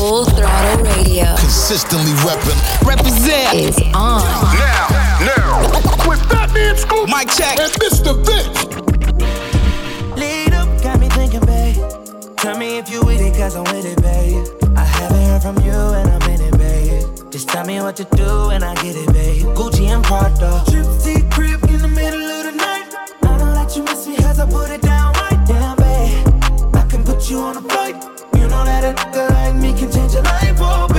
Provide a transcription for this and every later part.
Full Throttle Radio. Consistently repping. Represent is on. Now, now, with Fat Man Scoop, Mic check. and Mr. Vince. Lead up, got me thinking, babe. Tell me if you with it, cause I'm with it, babe. I haven't heard from you and I'm in it, babe. Just tell me what to do and I get it, babe. Gucci and Prada. Trip crib in the middle of the night. I know that you miss me cause I put it down right down, babe. I can put you on a a nigga like me can change your life, oh,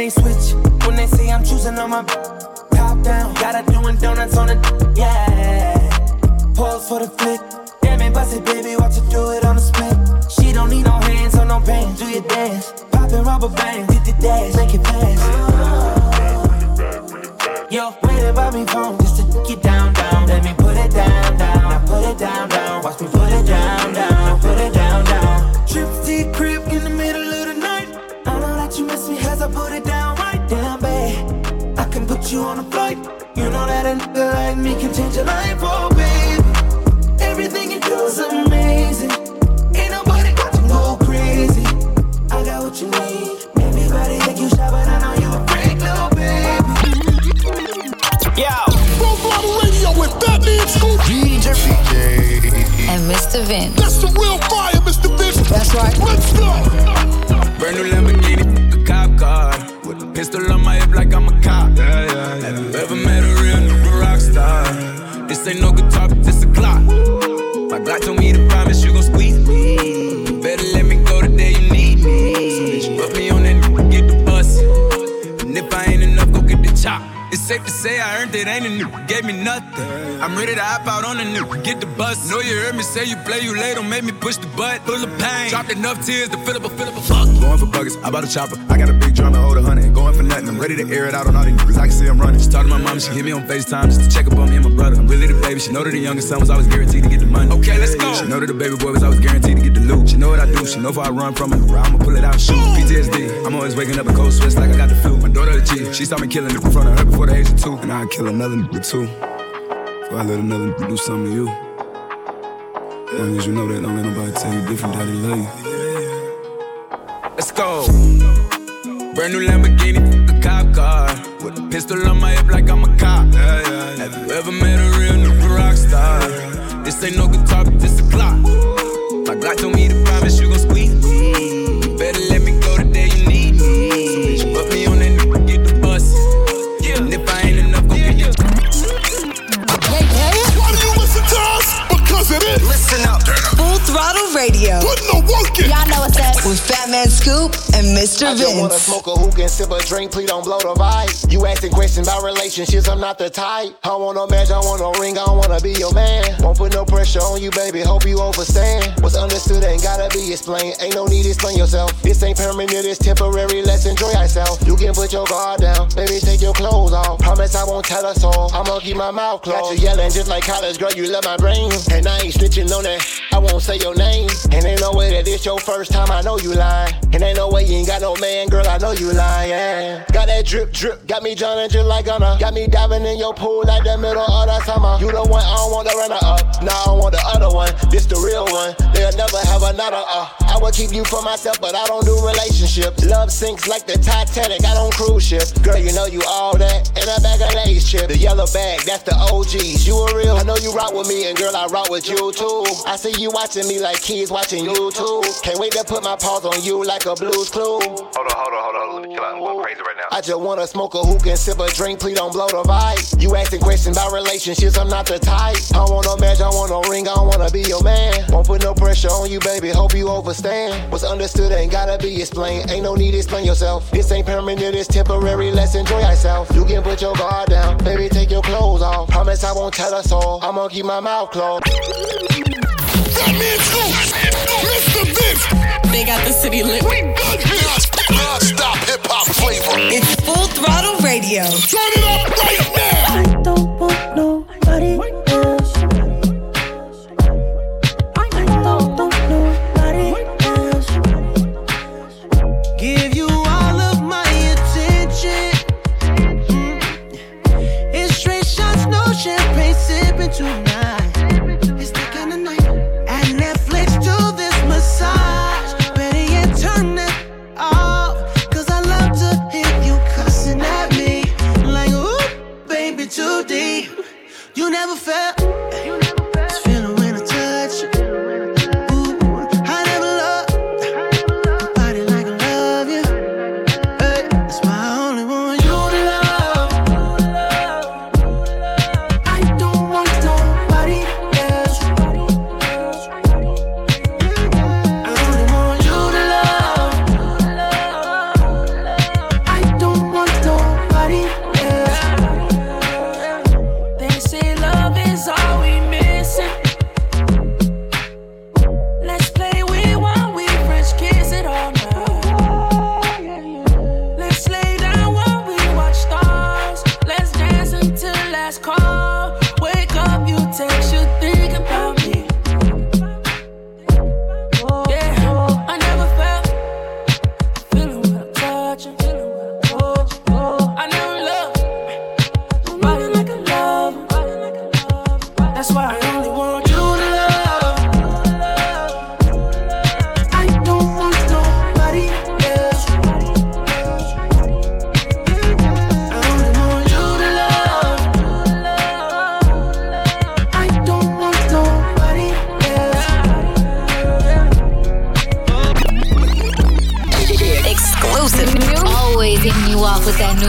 they switch. When they say I'm choosing on my enough, go get the chop. It's safe to say I earned it, ain't a nigga gave me nothing. I'm ready to hop out on a nigga, get the bus. Know you heard me say you play, you late, don't make me push the butt. Full of pain, dropped enough tears to fill up a fill up a fuck. Going for buggers, I bought a chopper. I got a big drum and hold a hundred. Going for nothing. I'm ready to air it out on all these niggas. I can see I'm running. She talked to my mom, she hit me on FaceTime just to check up on me and my brother. I'm really the baby. She know that the youngest son was always guaranteed to get the money. Okay, let's go. She know that the baby boy was always guaranteed to get the loot. She know what I do. She know if I run from it, I'ma pull it out and shoot. PTSD. I'm always waking up in cold sweats like I got the flu. My daughter the G. She saw me killing it in front of her before the age of two. And I'd kill another nigga too. Before I let another nigga do something to you. As long as you know that, don't let nobody tell you different they love you. Let's go. Brand new Lamborghini, a cop car. With a pistol on my hip like I'm a cop. Have you ever met a real nigga rock star? This ain't no guitar, but this a clock. My Glock told me to promise you gon' squeeze me. Better let me go the day you need me. So bitch, put me on that nigga, get the bus. And if I ain't enough, go get your Why do you listen to us? Because it is. Listen up. Full Throttle Radio. Putting the work in. Y'all know what's up. With Fat Man Scoop and Mr. I just wanna Vince. smoke a hookah and sip a drink, please don't blow the vibe. You asking questions about relationships, I'm not the type. I want no match, I want no ring, I don't wanna be your man. Won't put no pressure on you, baby, hope you understand. What's understood ain't gotta be explained, ain't no need to explain yourself. This ain't permanent, it's temporary, let's enjoy ourselves. You can put your guard down, baby, take your clothes off. Promise I won't tell us all, I'ma keep my mouth closed. Got you yelling just like college, girl, you love my brain. And I ain't snitching on that, I won't say your name. And ain't no way that it's your first time, I know you lying. And ain't no way you ain't got no man, girl, I know you lying. Got that drip, drip, got me drowning just like Gunna. Got me diving in your pool like the middle of the summer. You the one, I don't want the runner up. Nah, I don't want the other one. This the real one. They'll never have another uh. I would keep you for myself, but I don't do relationships. Love sinks like the Titanic, I don't cruise ships. Girl, you know you all that. In a bag of lace chips. The yellow bag, that's the OGs. You a real. I know you rock with me, and girl, I rock with you too. I see you watching me like kids watching you too. Can't wait to put my paws on you like a blues clue. Hold on, hold on, hold on. Let me chill out. I'm going crazy right now. I just wanna smoke a hookah and sip a drink, please don't blow the vibe. You asking questions about relationships, I'm not the type. I don't want no match, I want no ring, I don't wanna be your man. Won't put no pressure on you, baby, hope you understand. What's understood ain't gotta be explained, ain't no need to explain yourself. This ain't permanent, it's temporary, let's enjoy ourselves. You can put your guard down, baby, take your clothes off. Promise I won't tell us all, I'm gonna keep my mouth closed. That man too. Mr. Vince. They got the city lit. We good here. Non-stop hip hop flavor. It's full throttle radio. Turn it up right now. I don't want nobody else. I don't want nobody else. Give you all of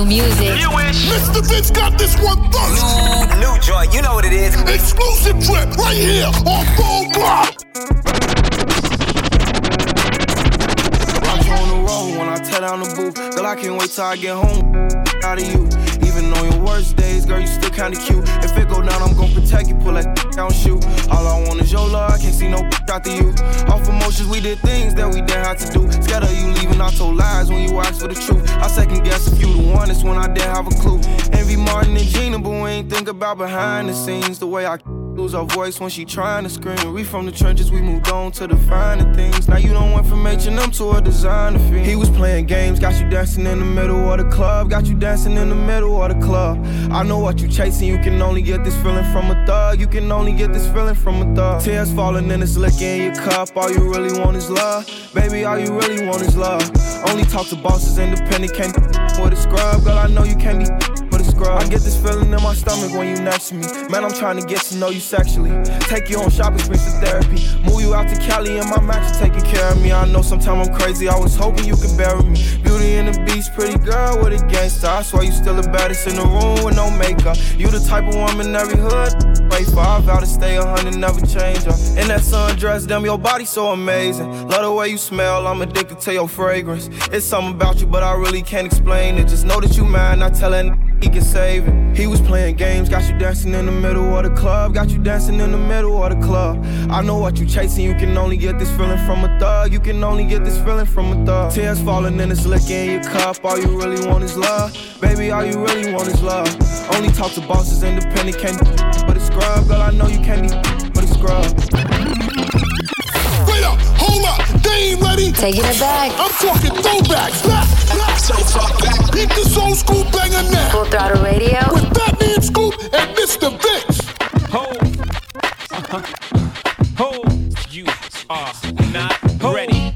new music. Mr. Vince got this one first. Mmm, new joint, you know what it is. Exclusive trip right here on Full Block. I'm on the road when I tear down the booth. Girl, I can't wait till I get home. Out of you. Even on your worst days, girl, you still kinda cute. If it go down, I'm gon' protect you. Pull that down, shoot. All I want is your love. I can't see no after you. Off emotions, we did things that we didn't have to do. Scared of you leaving, I told lies when you asked for the truth. I second guess if you the one, it's when I didn't have a clue. Envy Martin and Gina, but we ain't think about behind the scenes. The way I lose our voice when she trying to scream. We from the trenches, we moved on to the finer things. Now you don't went from H&M to a designer fiend. He was playing games, got you dancing in the middle of the club, got you dancing in the middle of the club. I know what you chasing, you can only get this feeling from a thug. You can only get this feeling from a thug. Tears falling and it's licking in your cup. All you really want is love, baby. All you really want is love. Only talk to bosses, independent, can't with a scrub. Girl, I know you can't be scrub. I get this feeling in my stomach when you next to me. Man, I'm trying to get to know you sexually. Take you on shopping sprees for therapy. Move you out to Cali and my max taking care of me. I know sometimes I'm crazy. I was hoping you could bury me. Beauty and the beast, pretty girl with a gangster. I swear you still the baddest in the room with no makeup. You the type of woman every hood pray for. I vow to stay a hundred, never change her. In that sundress, damn, your body so amazing. Love the way you smell, I'm addicted to your fragrance. It's something about you, but I really can't explain it. Just know that you mine, not telling he can save it. He was playing games, got you dancing in the middle of the club, got you dancing in the middle of the club. I know what you chasing, you can only get this feeling from a thug. You can only get this feeling from a thug. Tears falling and it's licking in your cup. All you really want is love, baby. All you really want is love. Only talk to bosses, independent, can't but a scrub. Girl, I know you can't be but a scrub. Wait up, hold up, they ain't ready. Taking it back. I'm talking throwbacks. Back, back. Beat this old school banger now. Full throttle radio. With Fat Man Scoop and Mr. Vince. Ho. Uh-huh. Ho. You are not ready.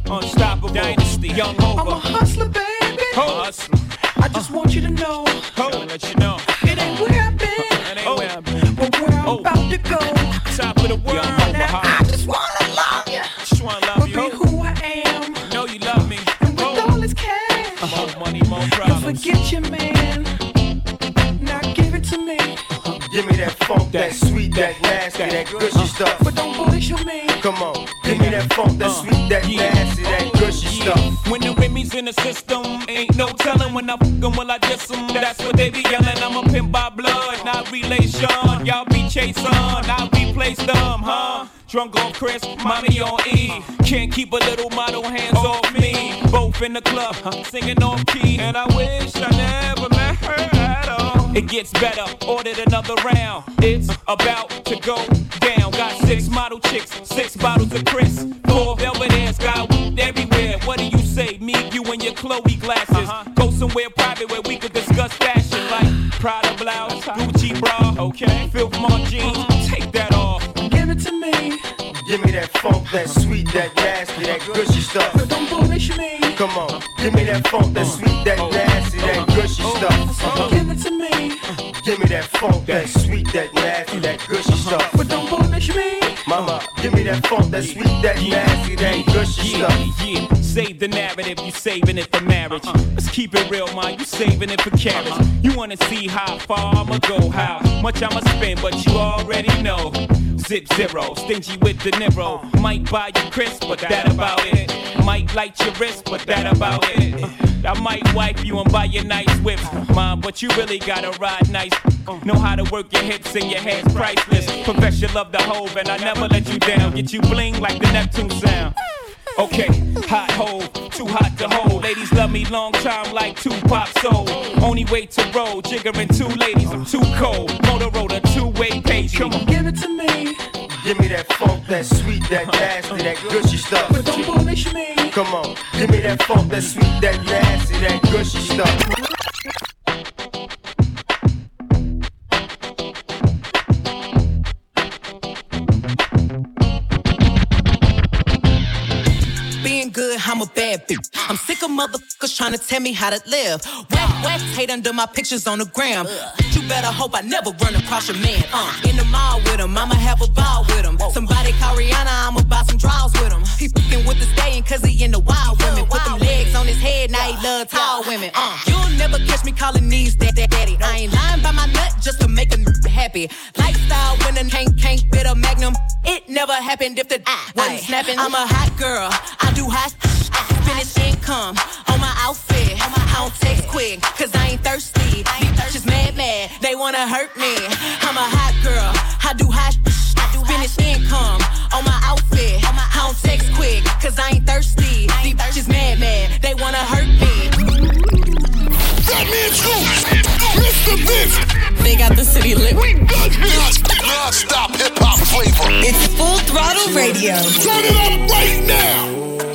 Dynasty, Young Hova. I'm a hustler, baby. Ho. hustler. I just want you to know. That sweet, that nasty, that gushy stuff. But don't bullshit me. Come on, give me that funk, that sweet, that nasty, that oh, gushy stuff. When the Remy's in the system, ain't no telling when I fuck 'em, will I diss 'em? That's what they be yelling. I'm a pimp by blood, not relation. Y'all be chasing, I replace them, huh? Drunk on Chris, mommy on E. Can't keep a little model hands off me. Both in the club, singing off key. And I wish I never It gets better, ordered another round. It's about to go down. Got six model chicks, six bottles of Chris. Four velvet ass, got whooped everywhere. What do you say? Me, you, and your Chloe glasses. Uh-huh. Go somewhere private where we could discuss fashion like Prada blouse, uh-huh. Gucci bra, okay? Filth Mart jeans, take that off. Give it to me. Give me that funk, that sweet, that nasty, that gushy stuff. But don't bullshit me. Come on, give me that funk, that sweet, that oh. nasty, that gushy oh. stuff. Give funk, that sweet, that nasty, that gushy uh-huh. stuff. But don't bullshit me. Mama, give me that funk, that sweet, that nasty, that gushy Yeah, stuff. yeah. Save the narrative, you saving it for marriage. Uh-huh. Let's keep it real, man. You saving it for carriage. Uh-huh. You wanna see how far I'ma go, how much I'ma spend, but you already know. Zip zero, stingy with the Nero. Might buy you crisp, but that about it. Might light your wrist, but that about it. I might wipe you and buy you nice whips, mom, but you really gotta ride nice. Know how to work your hips and your hands priceless. Profession love the hove, and I never let you down. Get you bling like the Neptune sound. Okay, hot hole, too hot to hold. Ladies love me long time like Tupac soul. Only way to roll, jiggering two ladies, I'm too cold. Motorola, two-way. Come on, Give it to me. Give me that funk, that sweet, that nasty, that gushy stuff. But don't bullshit me. Come on, give me that funk, that sweet, that nasty, that gushy stuff. Being good, I'm a bad bitch. Of motherfuckers trying to tell me how to live. Whack, whack, hate under my pictures on the gram. You better hope I never run across your man. Uh, in the mall with him, I'ma have a ball with him. Somebody call Rihanna, I'ma buy some draws with him. He fucking with the staying cause he in the wild women. Put them legs on his head, now he love tall women. Uh, you'll never catch me calling these that, that daddy. I ain't lying by my nut just to make a n- happy. Lifestyle winning, can't, can't fit a magnum. It never happened if the I wasn't snapping. I'm a hot girl, I do hot I Finish income on my outfit. I don't text quick, cause I ain't thirsty. These bitches mad, mad, they wanna hurt me. I'm a hot girl, I do hot Finish income on my outfit. I don't text quick, cause I ain't thirsty. These bitches mad, mad, they wanna hurt me. That means who? Mr. Vince. They got the city lit. We got this non-stop hip hop flavor. It's Full Throttle Radio. Turn it up right now.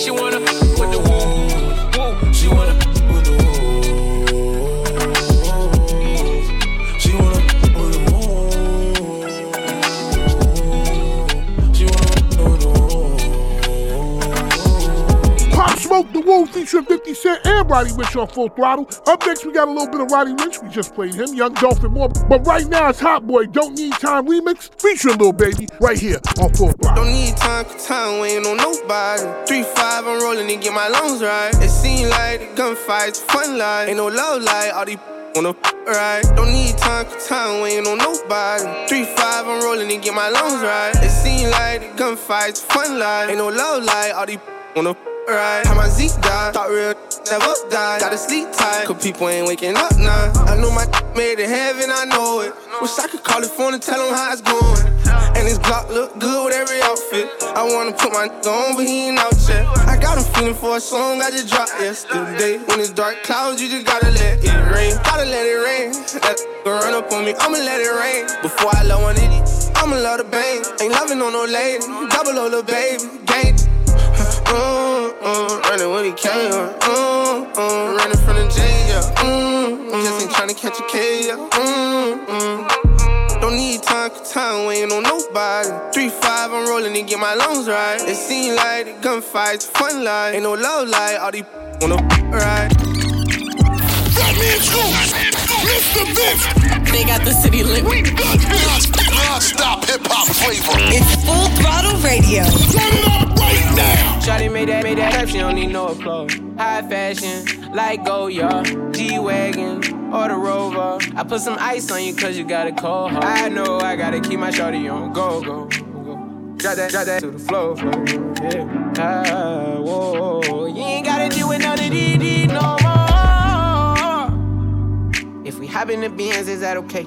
She wanna the woo, woo. She wanna Woo featuring 50 Cent and Roddy Ricch on full throttle. Up next, we got a little bit of Roddy Ricch. We just played him, Young Dolphin Moore. But right now, it's Hot Boy, Don't Need Time remix, featuring Lil Baby, right here on full throttle. Don't need time, cause time waiting on nobody. Three five, I'm rolling to get my lungs right. It seems like the gunfights fun like ain't no love like all these wanna right. Don't need time, cause time waiting on nobody. Three five, I'm rolling to get my lungs right. It seems like the gunfights fun like ain't no love like all these wanna right. How my Zeke died, thought real never die. Gotta sleep tight, cause people ain't waking up now. I know my made it heaven, I know it. Wish I could call the phone and tell him how it's going. And his Glock look good with every outfit. I wanna put my on, but he ain't out yet. I got him feeling for a song I just dropped yesterday. When it's dark clouds, you just gotta let it rain. Gotta let it rain. That run up on me, I'ma let it rain. Before I one of these, I'ma love the bang. Ain't loving on no lady, double O little baby, gang. Mm, mm, running when he came, mm, mm, running from the jail, yeah. Mm, mm, just ain't trying to catch a K, yeah. Mm, mm. Don't need time, cause time waiting on nobody. Three five, I'm rolling to get my lungs right. It seem like the gunfights fun like ain't no love like all these wanna ride. That means who? Mr. Vince. They got the city lit. We got non-stop hip-hop flavor. It's full throttle radio. Turn it up right now. Shawty made that, made that rap, she don't need no applause. High fashion, like Goya, G-Wagon, or the Rover. I put some ice on you cause you got a cold heart. I know I gotta keep my shawty on go, go, go. Drop that, drop that to the floor, floor, yeah. Ah, whoa, you ain't gotta deal with none of these, these no more. If we hop in the Benz, is that okay?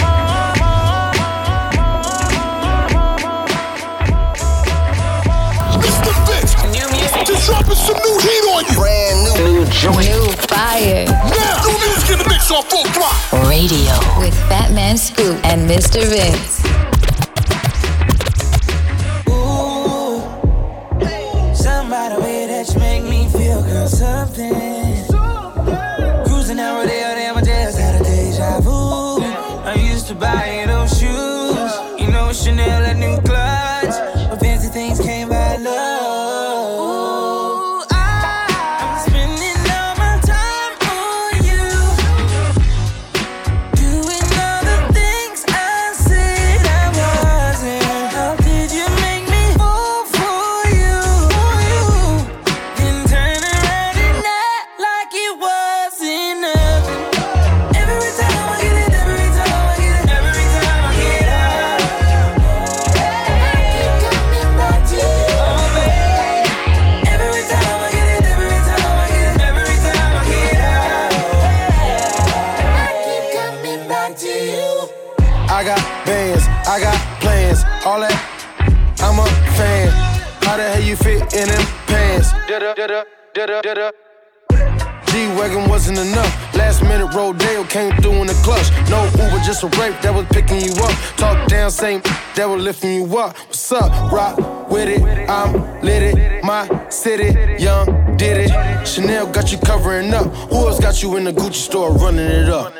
dropping some new heat on you. Brand new. New joint. New fire. Now, new music in the mix on full throttle. Radio with Fat Man Scoop and Mr. Vince. Pants? G-Wagon wasn't enough. Last minute Rodeo came through in the clutch. No Uber, just a rape that was picking you up. Talk down, same that was lifting you up. What's up? Rock with it, I'm lit it. My city, young, did it. Chanel got you covering up. Who else got you in the Gucci store running it up?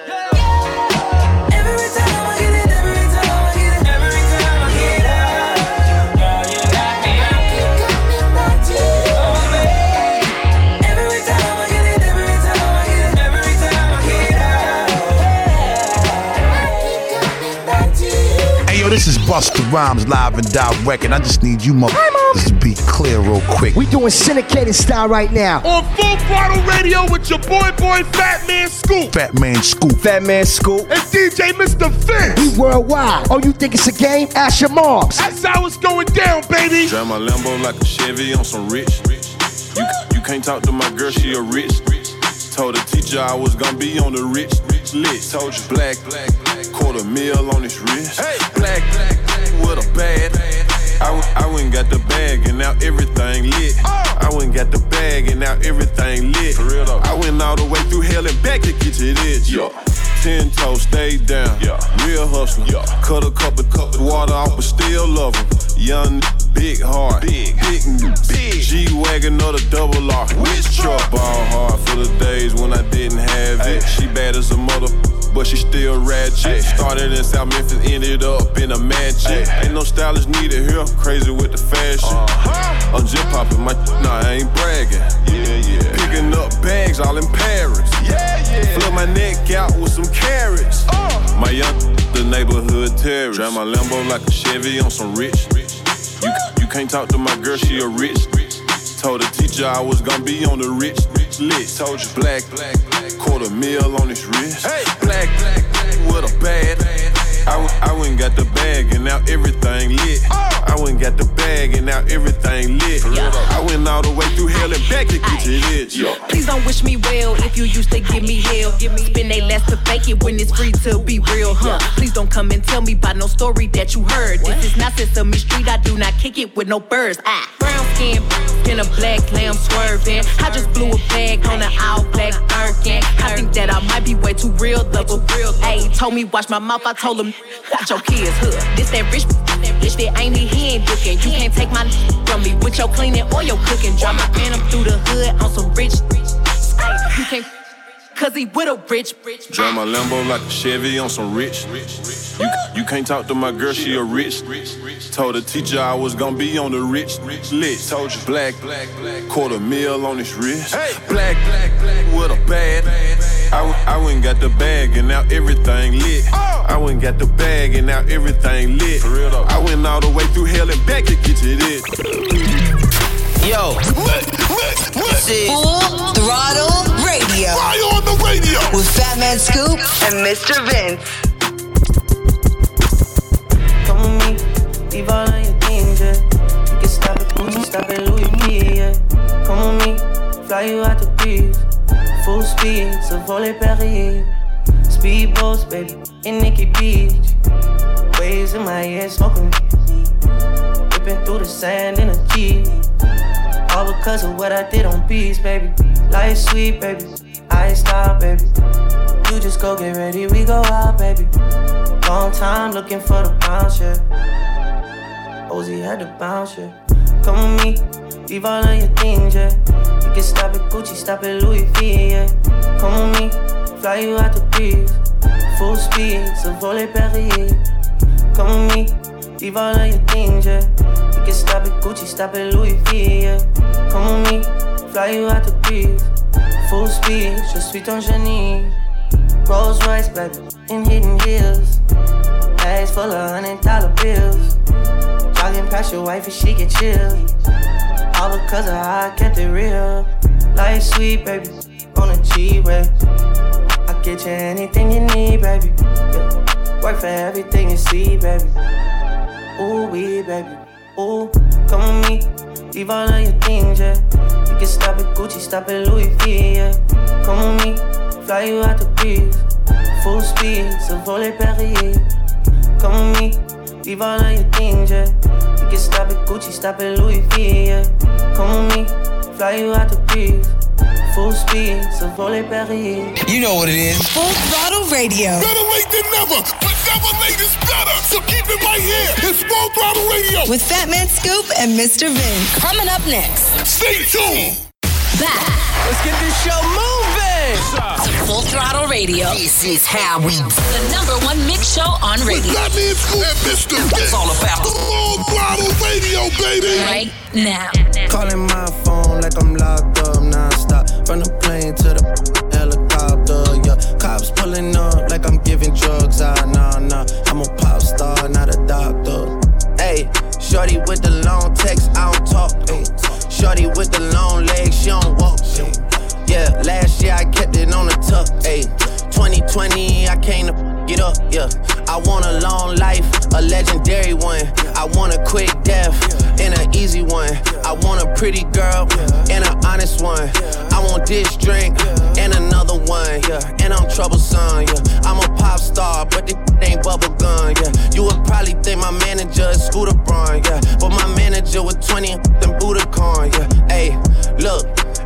This is Busta Rhymes live and direct, and I just need you motherfuckers to be clear real quick. We doing syndicated style right now. On Full Throttle Radio with your boy, boy, Fat Man Scoop. Fat Man Scoop. Fat Man Scoop. And DJ Mr. Vince. We worldwide. Oh, you think it's a game? Ask your moms. That's how it's going down, baby. Drive my Lambo like a Chevy on some rich. You, you can't talk to my girl, she a rich. Told the teacher I was gonna be on the rich, rich list. Told you black, black, black, quarter mil on everything lit. I went got the bag and now everything lit. For real though. I went all the way through hell and back to get to this. Yeah. Ten toes, stay down. Yeah. Real hustler. Yeah. Cut a couple cup of water off, but still love him. Young, big heart. Big, big, big. G wagon or the double R. Which truck? Ball hard for the days when I didn't have it. She bad as a mother. But she still ratchet. Started in South Memphis, ended up in a mansion. Ain't no stylist needed here. Crazy with the fashion. Uh-huh. I'm just popping my. Nah, I ain't bragging. Yeah, yeah. Picking up bags all in Paris. Yeah, yeah. Flip my neck out with some carats. Uh. My young, the neighborhood terrorist. Drive my Lambo like a Chevy on some rich. You, you can't talk to my girl, she a rich. Told the teacher I was gonna be on the rich, rich list. Told you black, black, black, quarter mil on his wrist. Hey, black, black, black, with a bad. I, w- I went got the bag and now everything lit. I went got the bag and now everything lit. I went all the way through hell and back to get this. Yeah. Please don't wish me well if you used to give me hell. Give me spend they last to fake it when it's free to be real, huh? Please don't come and tell me about no story that you heard. This is not Sesame Street. I do not kick it with no birds. Ah, brown skin in a black lamb swerving. I just blew a bag on an all black Birkin. I think that I might be way too real, though. But real, ayy, told me watch my mouth. I told him watch your kids, hood. This that rich. Bitch, that ain't me, he ain't looking. You can't take my from me with your cleaning or your cooking. Drive my phantom through the hood on some rich. Ay, you can't, cause he with a rich, rich. Drive my Lambo like a Chevy on some rich. You, you can't talk to my girl, she a rich. Told the teacher I was gonna be on the rich list. Told you black, black, black, quarter mil on his wrist. Hey, black, black, black, with a bad. I, w- I went got the bag and now everything lit. I went got the bag and now everything lit. For real though. I went all the way through hell and back to get to this. Yo. Full Throttle Radio. Fire on the radio. With Fat Man Scoop and Mr. Vince. Come with me, leave all of your things, yeah. You can stop at Gucci, stop at Louis V, yeah. Come with me, fly you out the breeze. Full speed, so volley Paris. Speedboats, baby, in Nikki Beach. Waves in my head, smoking. Ripping through the sand in a Jeep. All because of what I did on beats, baby. Life sweet, baby. I stop, baby. You just go get ready, we go out, baby. Long time looking for the bounce, yeah. Ozzy had to bounce, yeah. Come with me, leave all of your things, yeah. You can stop at Gucci, stop at Louis V, yeah. Come with me, fly you out the breeze. Full speed, so volley Paris. Come with me, leave all of your things, yeah. You can stop at Gucci, stop at Louis V, yeah. Come with me, fly you out the breeze. Full speed, je suis ton génie. Rolls Royce, baby, in hidden hills. Bags full of hundred dollar bills. Jogging past your wife and she get chill. All because of how I kept it real. Life sweet, baby, on a G-Way. I get you anything you need, baby. Yeah. Work for everything you see, baby. Ooh, we, baby. Ooh, come with me. Leave all of your things, yeah. You can stop at Gucci, stop at Louis V, yeah. Come with me, fly you out the breeze. Full speed, so volley Paris. Come with me, leave all of your things, yeah. You can stop at Gucci, stop at Louis V, yeah. Come with me, fly you out the breeze. Full speed, so volley Paris. You know what it is. Full Throttle Radio. Better late than never, but never late is better. So keep it right here. It's Full Throttle Radio. With Fat Man Scoop and Mr. Vince. Coming up next. Stay tuned. Back. Let's get this show moving. Full Throttle Radio. This is how we do. The number one mix show on radio. That means Scoop and Mr. It's all about the Full Throttle Radio, baby. Right now. Calling my phone like I'm locked up non-stop. From the plane to the helicopter, yeah. Cops pulling up like I'm giving drugs. Ah, nah, nah. I'm a pop star, not a doctor. Hey, shorty with the long text, I don't talk. Ay. Hey, 2020, I came to get up, yeah. I want a long life, a legendary one. I want a quick death and an easy one. I want a pretty girl and an honest one. I want this drink and another one, yeah. And I'm troublesome, yeah. I'm a pop star, but this ain't bubble gum, yeah. You would probably think my manager is Scooter Braun, yeah. But my manager with 20 and Budokan, yeah. Hey, look.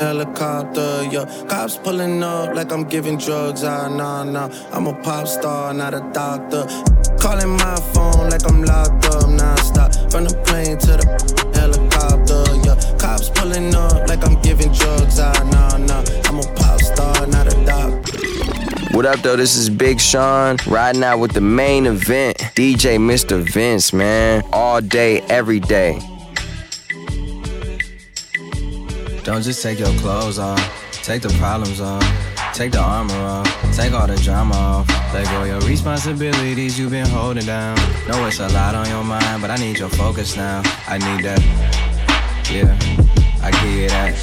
helicopter, yeah. Cops pulling up like I'm giving drugs, ah, nah, nah. I'm a pop star, not a doctor. Calling my phone like I'm locked up, non-stop. From the plane to the helicopter, yeah. Cops pulling up like I'm giving drugs, ah, nah, nah. I'm a pop star, not a doctor. What up, though? This is Big Sean riding out with the main event, DJ Mr. Vince, man. All day, every day. Don't just take your clothes off, take the problems off. Take the armor off, take all the drama off. Let go your responsibilities you've been holding down. Know it's a lot on your mind, but I need your focus now. I need that. Yeah, I give you that.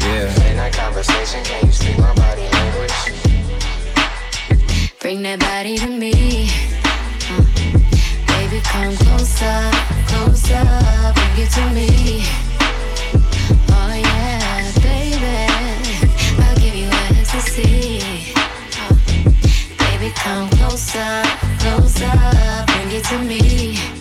Yeah. Late night conversation, can you speak my body language? Bring that body to me. Uh, baby, come closer, Bring it to me. Oh yeah, baby. I'll give you ecstasy. Uh, baby, come closer, closer. Bring it to me.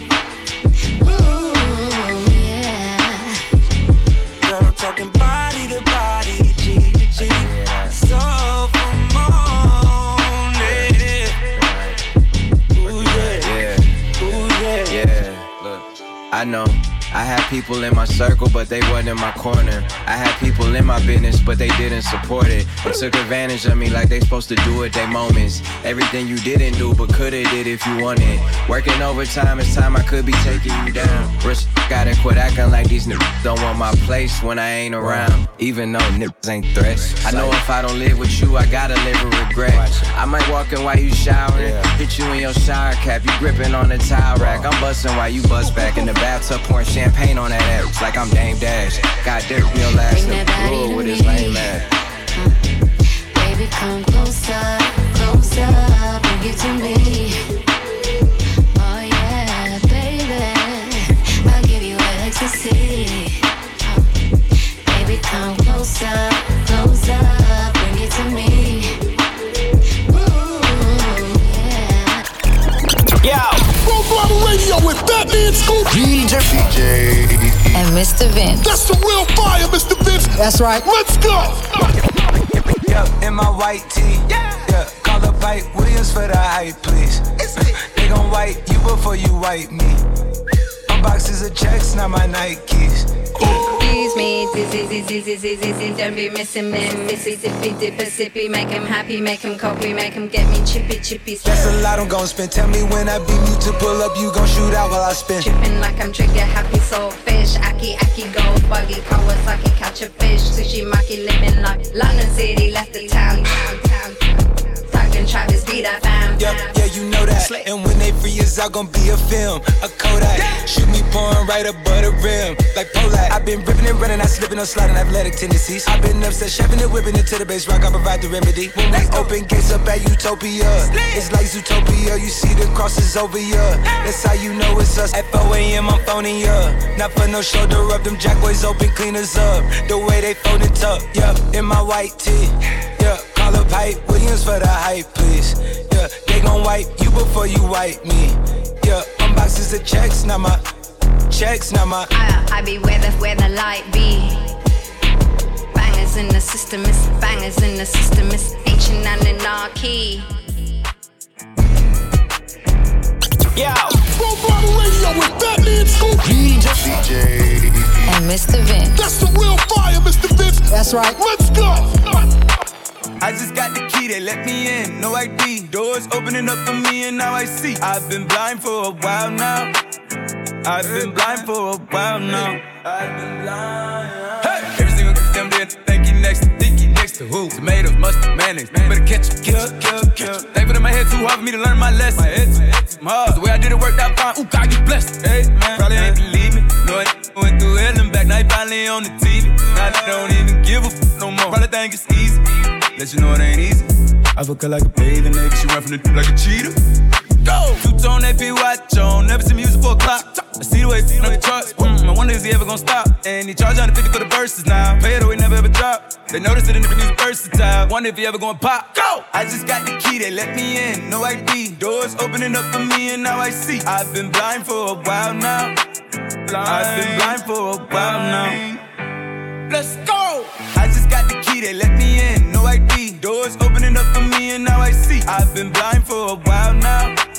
I know. I had people in my circle, but they wasn't in my corner. I had people in my business, but they didn't support it. They took advantage of me like they supposed to do at their moments. Everything you didn't do, but coulda did if you wanted. Working overtime, it's time I could be taking you down. Risk, gotta quit acting like these niggas don't want my place when I ain't around. Even though niggas ain't threats. I know if I don't live with you, I gotta live with regret. I might walk in while you showering, hit you in your shower cap, you gripping on the towel rack. I'm busting while you bust back in the bathtub, pouring champagne on that ass like I'm Dame Dash. Got in your last Bring that nigga body Rule with his me. lame ass. Baby, come That's right. Dizzy, dizzy, don't be missing me. Missy, dippy, dipper, sippy, make him happy, make him copy, make him get me chippy, chippy. That's a lot I'm gon' spend. Tell me when I beam you to pull up, you gon' shoot out while I spin. Tripping like I'm trigger happy, soul fish. Aki, aki, go buggy, Kawasaki, catch a fish. Sushi, maki, living like London City, left the town. Travis, be that fam. Yeah, yeah, you know that. And when they free us out, gon' be a film, a Kodak. Shoot me pouring right above the rim, like Polak. I've been ripping and running, I slipping on sliding athletic tendencies. I've been upset, chefing and whipping it to the base rock. I provide the remedy. When we open gates up at Utopia, it's like Zootopia. You see the crosses over ya. That's how you know it's us. At 4 a.m. I'm phoning ya. Not for no shoulder up, them jack boys open cleaners up. The way they phone it up, yeah. In my white tee, yeah. Call Williams for the hype, please. Yeah, they gon' wipe you before you wipe me. Yeah, unboxes of checks, not my checks, not my. I, I be where the where the light be. Bangers in the system, it's bangers in the system, it's ancient anarchy. Yo! Full throttle radio with Fat Man Scoop. DJ. And Mr. Vince. That's the real fire, Mr. Vince. That's right. Let's go. I just got the key, they let me in, no ID. Doors opening up for me, and now I see. I've been blind for a while now. I've been blind for a while now. I've been blind. Hey! Every single damn day, think you next, think you next to who? Tomatoes, mustard, mayonnaise. Better catch it, catch it, catch it, catch it. Thankful that my head too hard for me to learn my lesson. My head too, hard. 'Cause the way I did it worked out fine. Ooh, God, you blessed. Hey, man, probably ain't believe me. No, I went through hell and back. Now he finally on the TV. Now I don't even give a f no more. Probably think it's easy. Let you know it ain't easy. I fuck her like a bathing nigga. She run from the d- like a cheetah. Go! Two tone AP watch on. Never see music for a clock. I see the way it's on the charts. Mm, I wonder is he ever gonna stop? And he charge 150 for the verses now. Pay it or he never ever drop. They notice it in the music versatile. Wonder if he ever gonna pop. Go! I just got the key, they let me in. No ID. Doors opening up for me and now I see. I've been blind for a while now. Blind. I've been blind for a while now. Let's go! I just got the key, they let me in. No ID. Doors opening up for me and now I see. I've been blind for a while now.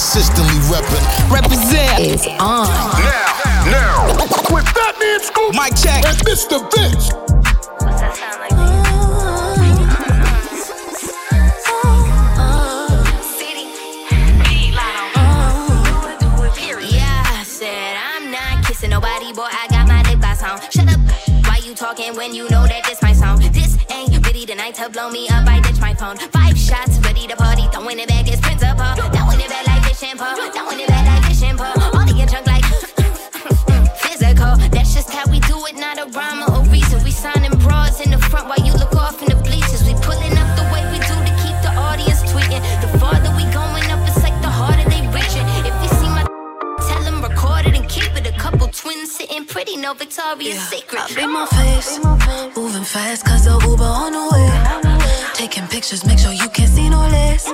Consistently reppin'. represent is on. Now, now. With Fat Man Scoop Mic check. and Mr. Vince. Yeah, I said I'm not kissing nobody, boy. I got my lip gloss on. Shut up. Why you talking when you know that this my song? This ain't ready tonight to blow me up. I ditch my phone. Five shots, ready to party. Throwing it back fish and pole. It like fish and pole. All your trunk like physical. That's just how we do it, not a rhyme or a reason. We signing bras in the front while you look off in the bleachers. We pulling up the way we do to keep the audience tweeting. The farther we going up, it's like the harder they reaching. If you see my tell them record it and keep it. A couple twins sitting pretty, no Victoria's Secret. I beat my face, moving fast cause the Uber on the way. Taking pictures, make sure you can't see no less.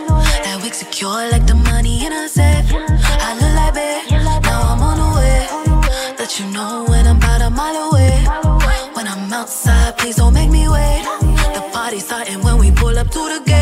Secure like the money in a safe. I look like babe, now I'm on the way. Let you know when I'm about a mile away. When I'm outside, please don't make me wait. The party's starting when we pull up to the gate.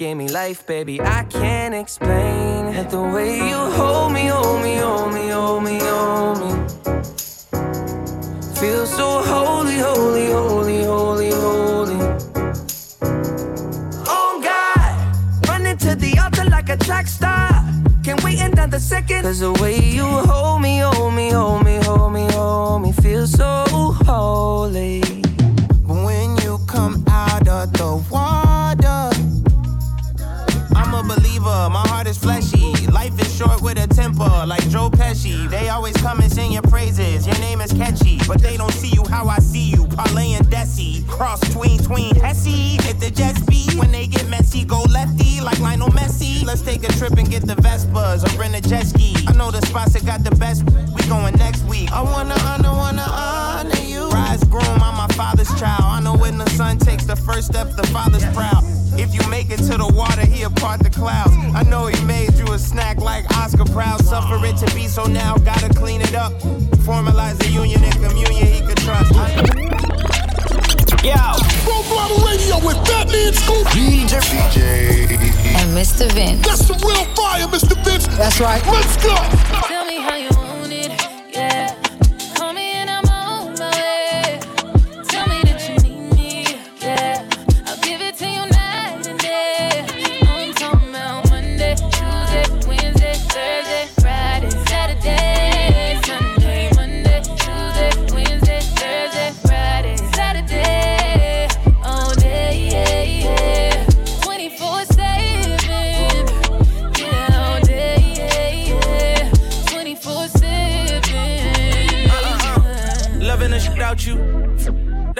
Gave me life, baby. I can't explain. The way you hold with a temper, like Joe Pesci. They always come and sing your praises, your name is catchy. But they don't see you how I see you, Parlay and Desi. Cross tween, tween, Hesse. Hit the jet speed, when they get messy, go lefty, like Lionel Messi. Let's take a trip and get the Vespas or rent a jet ski. I know the spots that got the best, we going next week. I wanna honor, wanna honor you. Rise groom, I'm my father's child. I know when the son takes the first step, the father's proud. If you make it to the water, he'll part the clouds. I know he made you a snack like Oscar Proud. Suffer it to be so now, gotta clean it up. Formalize the union and communion he could trust. Yo. Full throttle radio with Fat Man Scoop. DJ. And Mr. Vince. That's some real fire, Mr. Vince. That's right. Let's go.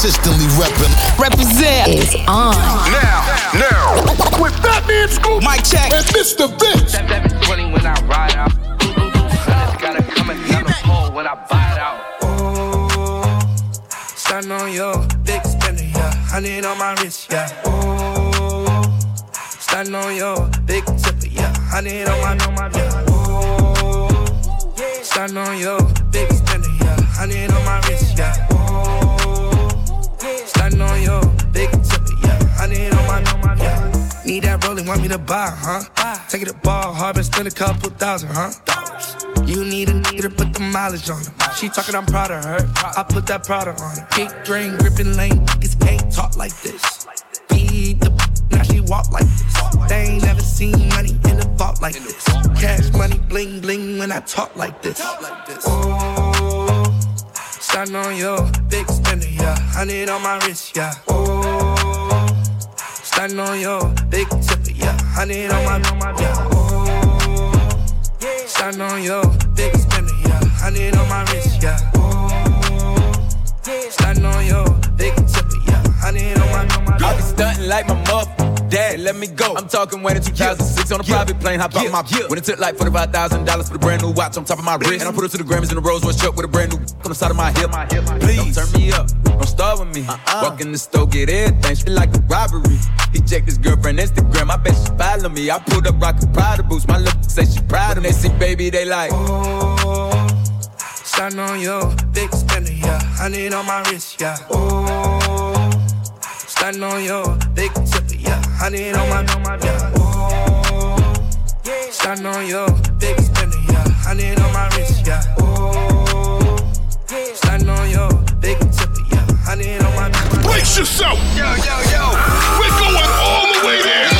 Consistently reppin'. Represent is on. Now, now. With Fat Man Scoop. Mic check. And Mr. Vince. 720 when I ride out. Hunters gotta come and down the pole when I buy it out. Starting on your big spender, yeah. Hundred on my wrist, yeah. Oh, starting on your big tipper, yeah. Hundred on my, on my, yeah. Oh, starting on your big spender, yeah. Hundred on my wrist, yeah. Oh, my, yeah. Need that rolling, want me to buy, huh? Take it to ball, hard, but spend a couple thousand, huh? You need a need to put the mileage on her. She talking, I'm proud of her. I put that product on her. Kick, drain, gripping lane, niggas can't talk like this. Beat the now she walk like this. They ain't never seen money in a vault like this. Cash money, bling bling when I talk like this. Oh, starting on your big spender, yeah. Hundred on my wrist, yeah. Oh, starting on your big tipper, yeah. Hundred on my, yeah. Oh, starting on your big spender, yeah. Hundred on my wrist, yeah. Oh, starting on your big tipper, yeah. My, on my, I be stunting like my mother. Dad, let me go. I'm talking way to 2006 on a private plane. Hop out my When it took like $45,000 for the brand new watch on top of my wrist. And I put it to the Grammys in the Rolls Royce truck with a brand new on the side of my hip. Please, don't turn me up. Don't start with me. Uh-uh. Walk in the store, get everything. Shit like a robbery. He checked his girlfriend Instagram. I bet she follow me. I pulled up rockin' Prada boots. My look say she proud of me. They see baby, they like. Oh, starting on your big spender, yeah. Hundred on my wrist, yeah. Oh, starting on your big tipper, I need all my, yeah. On big spender, yeah. My wrist, yeah. On big tipper, yeah. My. Brace yourself. Yo, yo, yo. We're going all the way there.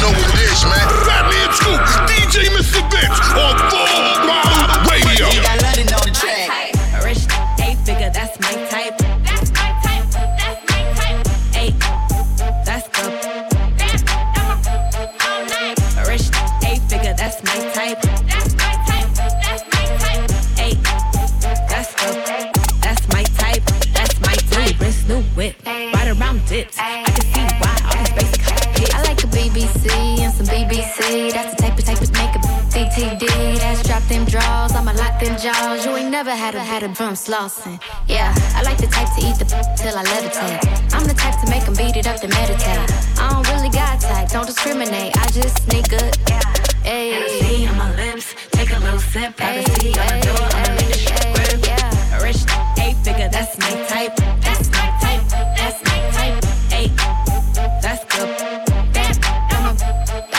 Had a had a drum slossing. Yeah, I like the type to eat the till I levitate. I'm the type to make them beat it up to meditate. I don't really got type, don't discriminate. I just sneak good. Hey. Hennessy on my lips, take a little sip. Privacy on the door, I'ma make the shit grip. Yeah. Rich, eight figure, that's my type. That's my type. That's my type. Eight, that's good. Damn, I'm a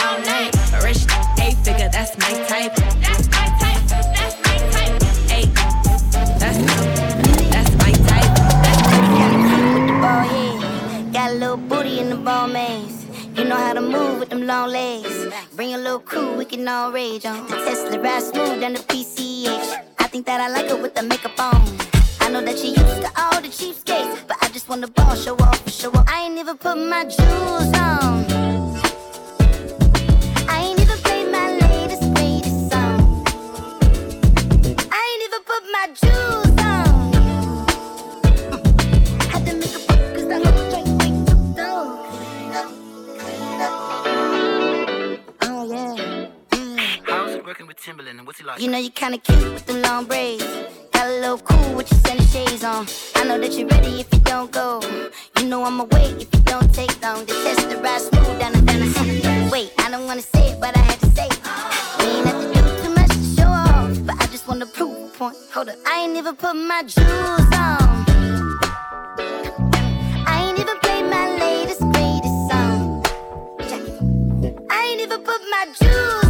all night. Rich, eight figure, that's my type. That's my type. Long legs. Bring a little crew, we can all rage on. Tesla ride smooth down the PCH. I think that I like her with the makeup on. I know that she used to all the cheapskates, but I just wanna ball show off, show off. I ain't even put my jewels on. I You know you kinda cute with the long braids. Got a little cool with your sunny shades on. I know that you're ready if you don't go. You know I'ma wait if you don't take long. The test the ride smooth down the down the Wait, I don't wanna say it, but I had to say it. We ain't have to do too much to show off, but I just wanna prove a point. Hold up, I ain't even put my jewels on. I ain't even played my latest greatest song. I ain't even put my jewels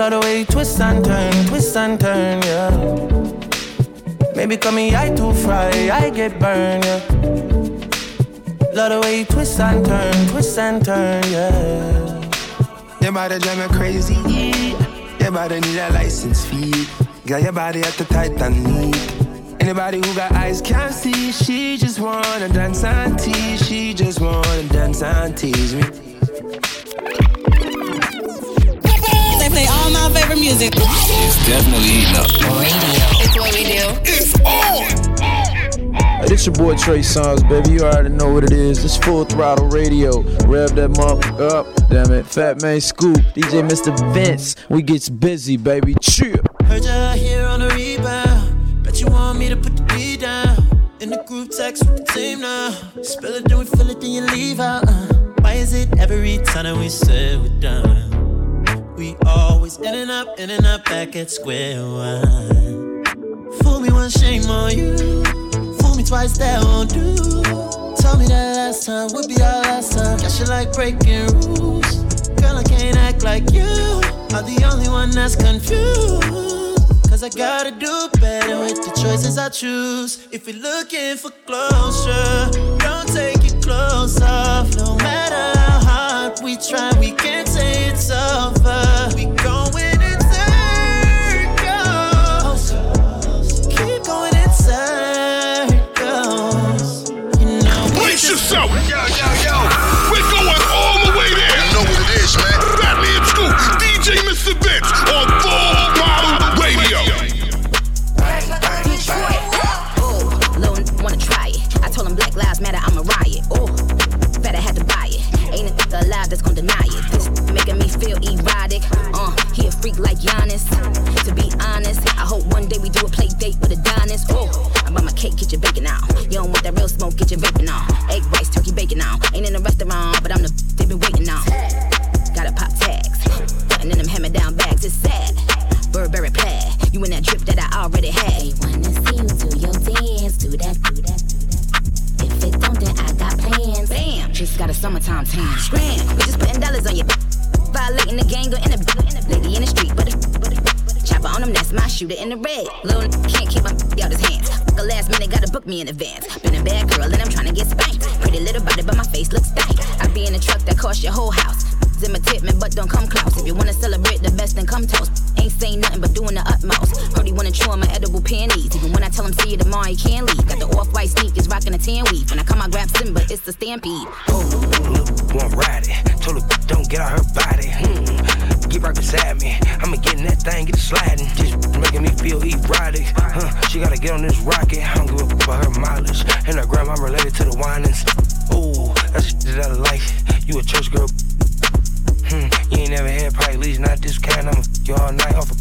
Love the way you twist and turn, twist and turn, yeah. Maybe call me I too fry, I get burned, yeah. Love the way you twist and turn, twist and turn, yeah. Your body drive me crazy. Your body need a license fee. Got your body at the tight and neat. Anybody who got eyes can't see. She just wanna dance and tease. She just wanna dance and tease me. All my favorite music. It's definitely eating up. Radio. It's what we do. It's on. Hey, this your boy Trey Songz, baby. You already know what it is. This full throttle radio. Rev that motherfucker up. Damn it. Fat Man Scoop. DJ Mr. Vince. We gets busy, baby. Chill. Heard ya here on the rebound. Bet you want me to put the beat down. In the group text with the team now. Spill it, then we fill it, then you leave out. Uh. Why is it every time that we say we're done? We always and up, in and up, back at square one. Fool me once, shame on you. Fool me twice, that won't do. Told me that last time would be our last time. Guess you like breaking rules. Girl, I can't act like you. I'm the only one that's confused. Cause I gotta do better with the choices I choose. If you're looking for closure, don't take your clothes off. No matter how hard we try, we can't say it's over. A freak like Giannis. To be honest, I hope one day we do a play date with Adonis. Oh, I buy my cake, get your bacon out. You don't want that real smoke, get your vaping on. Egg rice, turkey bacon on. Ain't in a restaurant, but I'm the they been waiting on. Gotta pop tags, putting in them hammer down bags. It's sad. Burberry plaid, you in that drip that I already had. They wanna see you do your dance, do that, do that, do that. If it don't, then I got plans. Bam, just got a summertime tan. Scram, we just putting dollars on you. Violating the gang shooter in the red. Little n- can't keep my out his hands. Fuck last minute, gotta book me in advance. Been a bad girl and I'm trying to get spanked. Pretty little body, but my face looks stank. I be in a truck that cost your whole house. Imitate me, but don't come close. If you wanna celebrate the best, then come toast. Ain't saying nothing but doing the utmost. Heard he wanna chew on my edible panties. Even when I tell him see you tomorrow, he can't leave. Got the off-white sneakers, rocking a tan weave. When I come, I grab Simba, it's the stampede. Oh, won't ride it. Told her don't get out her body. Hmm. Get right beside me. I'ma get in that thing, get it sliding. Just making me feel erotic. Huh. She gotta get on this rocket. I don't give a fuck about her mileage. And her grandma related to the whinings. Ooh, that's that I like. You a church girl. Hmm. You ain't never had probably least not this kind. I'ma fuck you all night off a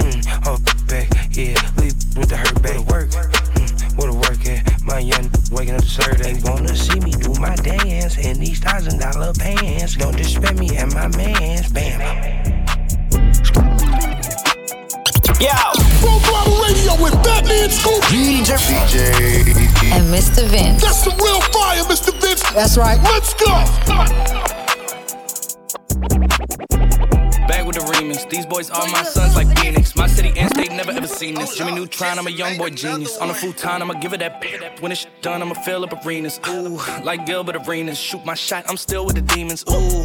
hmm. off back. Yeah, leave with the hurt back. Work. My young waking up Saturday. They wanna see me do my dance in these thousand dollar pants. Don't disrespect me and my mans. Bam. Yo. Full throttle radio with Fat Man Scoop. DJ. And Mr. Vince. That's some real fire, Mr. Vince. That's right. Let's go. with the remix. These boys are my sons like Phoenix. My city and state never ever seen this. Jimmy Neutron, I'm a young boy genius. On a futon, I'ma give it that. Pit. When it's done, I'ma fill up arenas. Ooh, like Gilbert Arenas. Shoot my shot, I'm still with the demons. Ooh,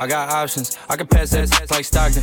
I got options, I can pass that like Stockton.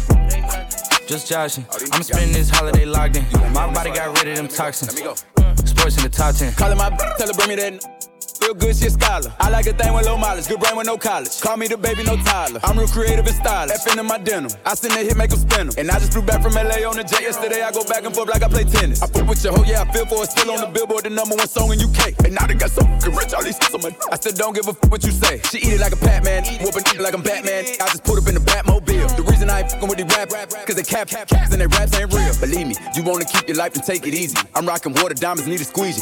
Just joshing. I'm spending this holiday locked in. My body got rid of them toxins. Sports in the top 10. Calling my tell her bring me that. Feel good, she a scholar. I like a thing with low mileage, good brain with no college. Call me the baby, no Tyler. I'm real creative and stylish. F in my denim. I send that hit, make them spin 'em. And I just flew back from LA on the jet yesterday. I go back and forth like I play tennis. I fuck with your hoe, yeah, I feel for it. Still on the billboard, the number one song in UK. And now they got so rich, all these so much. I still don't give a fuck what you say. She eat it like a Batman, whooping it like I'm Batman. I just put up in the Batmobile. The reason I ain't fucking with these rap, cause they cap, cap, caps and they raps ain't real. Believe me, you wanna keep your life and take it easy. I'm rocking water diamonds, need a squeegee.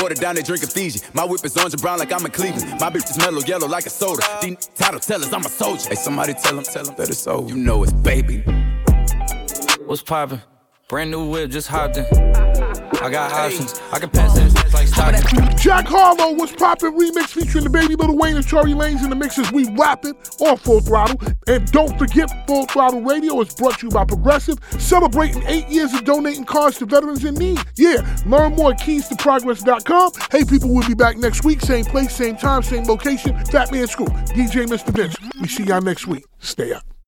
Water down, they drinking Fiji. My whip is orange and brown like I'm in Cleveland. My bitch is mellow yellow like a soda. These title tellers, I'm a soldier. Hey, somebody tell them, tell them that it's over. You know it's baby. What's poppin'? Brand new whip, just hopped in. I got options, I can pass that like Stockton. Jack Harlow was popping remix featuring the baby Lil Wayne and Tory Lanez in the mix mixes. We rap it on Full Throttle. And don't forget, Full Throttle Radio is brought to you by Progressive, celebrating eight years of donating cars to veterans in need. Yeah, learn more at keystoprogress.com. Hey, people, we'll be back next week. Same place, same time, same location. Fat Man Scoop. DJ Mr. Vince. We see y'all next week. Stay up.